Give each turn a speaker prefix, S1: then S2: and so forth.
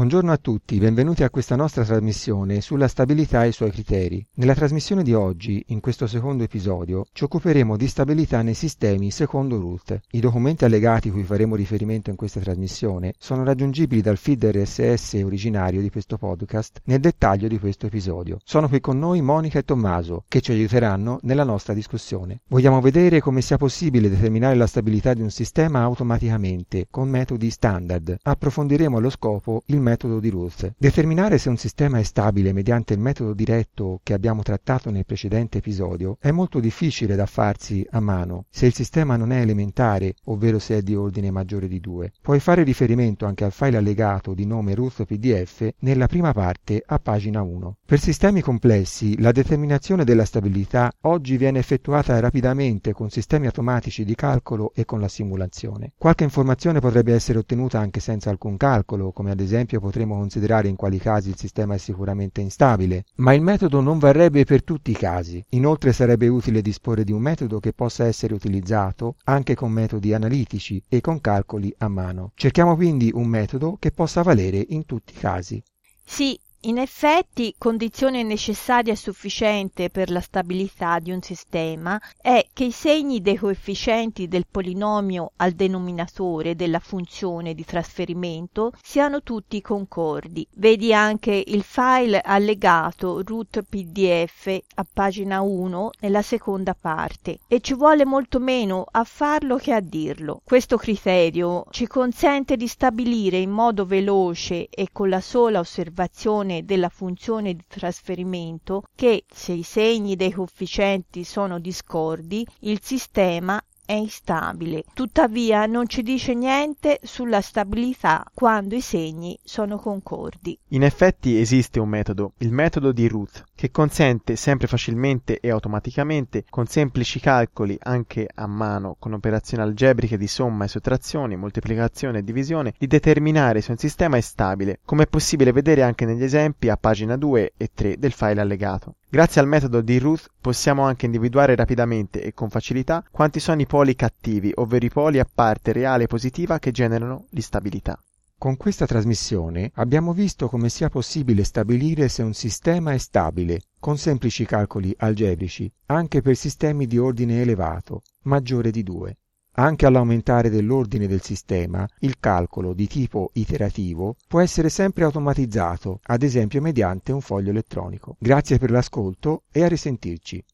S1: Buongiorno a tutti, benvenuti a questa nostra trasmissione sulla stabilità e i suoi criteri. Nella trasmissione di oggi, in questo secondo episodio, ci occuperemo di stabilità nei sistemi secondo Ruth. I documenti allegati cui faremo riferimento in questa trasmissione sono raggiungibili dal feed RSS originario di questo podcast nel dettaglio di questo episodio. Sono qui con noi Monica e Tommaso, che ci aiuteranno nella nostra discussione. Vogliamo vedere come sia possibile determinare la stabilità di un sistema automaticamente, con metodi standard. Approfondiremo allo scopo il metodo di Ruth. Determinare se un sistema è stabile mediante il metodo diretto che abbiamo trattato nel precedente episodio è molto difficile da farsi a mano se il sistema non è elementare, ovvero se è di ordine maggiore di 2. Puoi fare riferimento anche al file allegato di nome Ruth PDF nella prima parte a pagina 1. Per sistemi complessi la determinazione della stabilità oggi viene effettuata rapidamente con sistemi automatici di calcolo e con la simulazione. Qualche informazione potrebbe essere ottenuta anche senza alcun calcolo, come ad esempio potremo considerare in quali casi il sistema è sicuramente instabile, ma il metodo non varrebbe per tutti i casi. Inoltre sarebbe utile disporre di un metodo che possa essere utilizzato anche con metodi analitici e con calcoli a mano. Cerchiamo quindi un metodo che possa valere in tutti i casi.
S2: Sì, in effetti, condizione necessaria e sufficiente per la stabilità di un sistema è che i segni dei coefficienti del polinomio al denominatore della funzione di trasferimento siano tutti concordi. Vedi anche il file allegato root pdf a pagina 1 nella seconda parte e ci vuole molto meno a farlo che a dirlo. Questo criterio ci consente di stabilire in modo veloce e con la sola osservazione della funzione di trasferimento che, se i segni dei coefficienti sono discordi, il sistema è instabile. Tuttavia non ci dice niente sulla stabilità quando i segni sono concordi.
S3: In effetti esiste un metodo, il metodo di Ruth, che consente sempre facilmente e automaticamente, con semplici calcoli anche a mano, con operazioni algebriche di somma e sottrazione, moltiplicazione e divisione, di determinare se un sistema è stabile, come è possibile vedere anche negli esempi a pagina 2 e 3 del file allegato. Grazie al metodo di Ruth possiamo anche individuare rapidamente e con facilità quanti sono i poli cattivi, ovvero i poli a parte reale positiva che generano l'instabilità.
S1: Con questa trasmissione abbiamo visto come sia possibile stabilire se un sistema è stabile, con semplici calcoli algebrici, anche per sistemi di ordine elevato, maggiore di 2. Anche all'aumentare dell'ordine del sistema, il calcolo di tipo iterativo può essere sempre automatizzato, ad esempio mediante un foglio elettronico. Grazie per l'ascolto e a risentirci.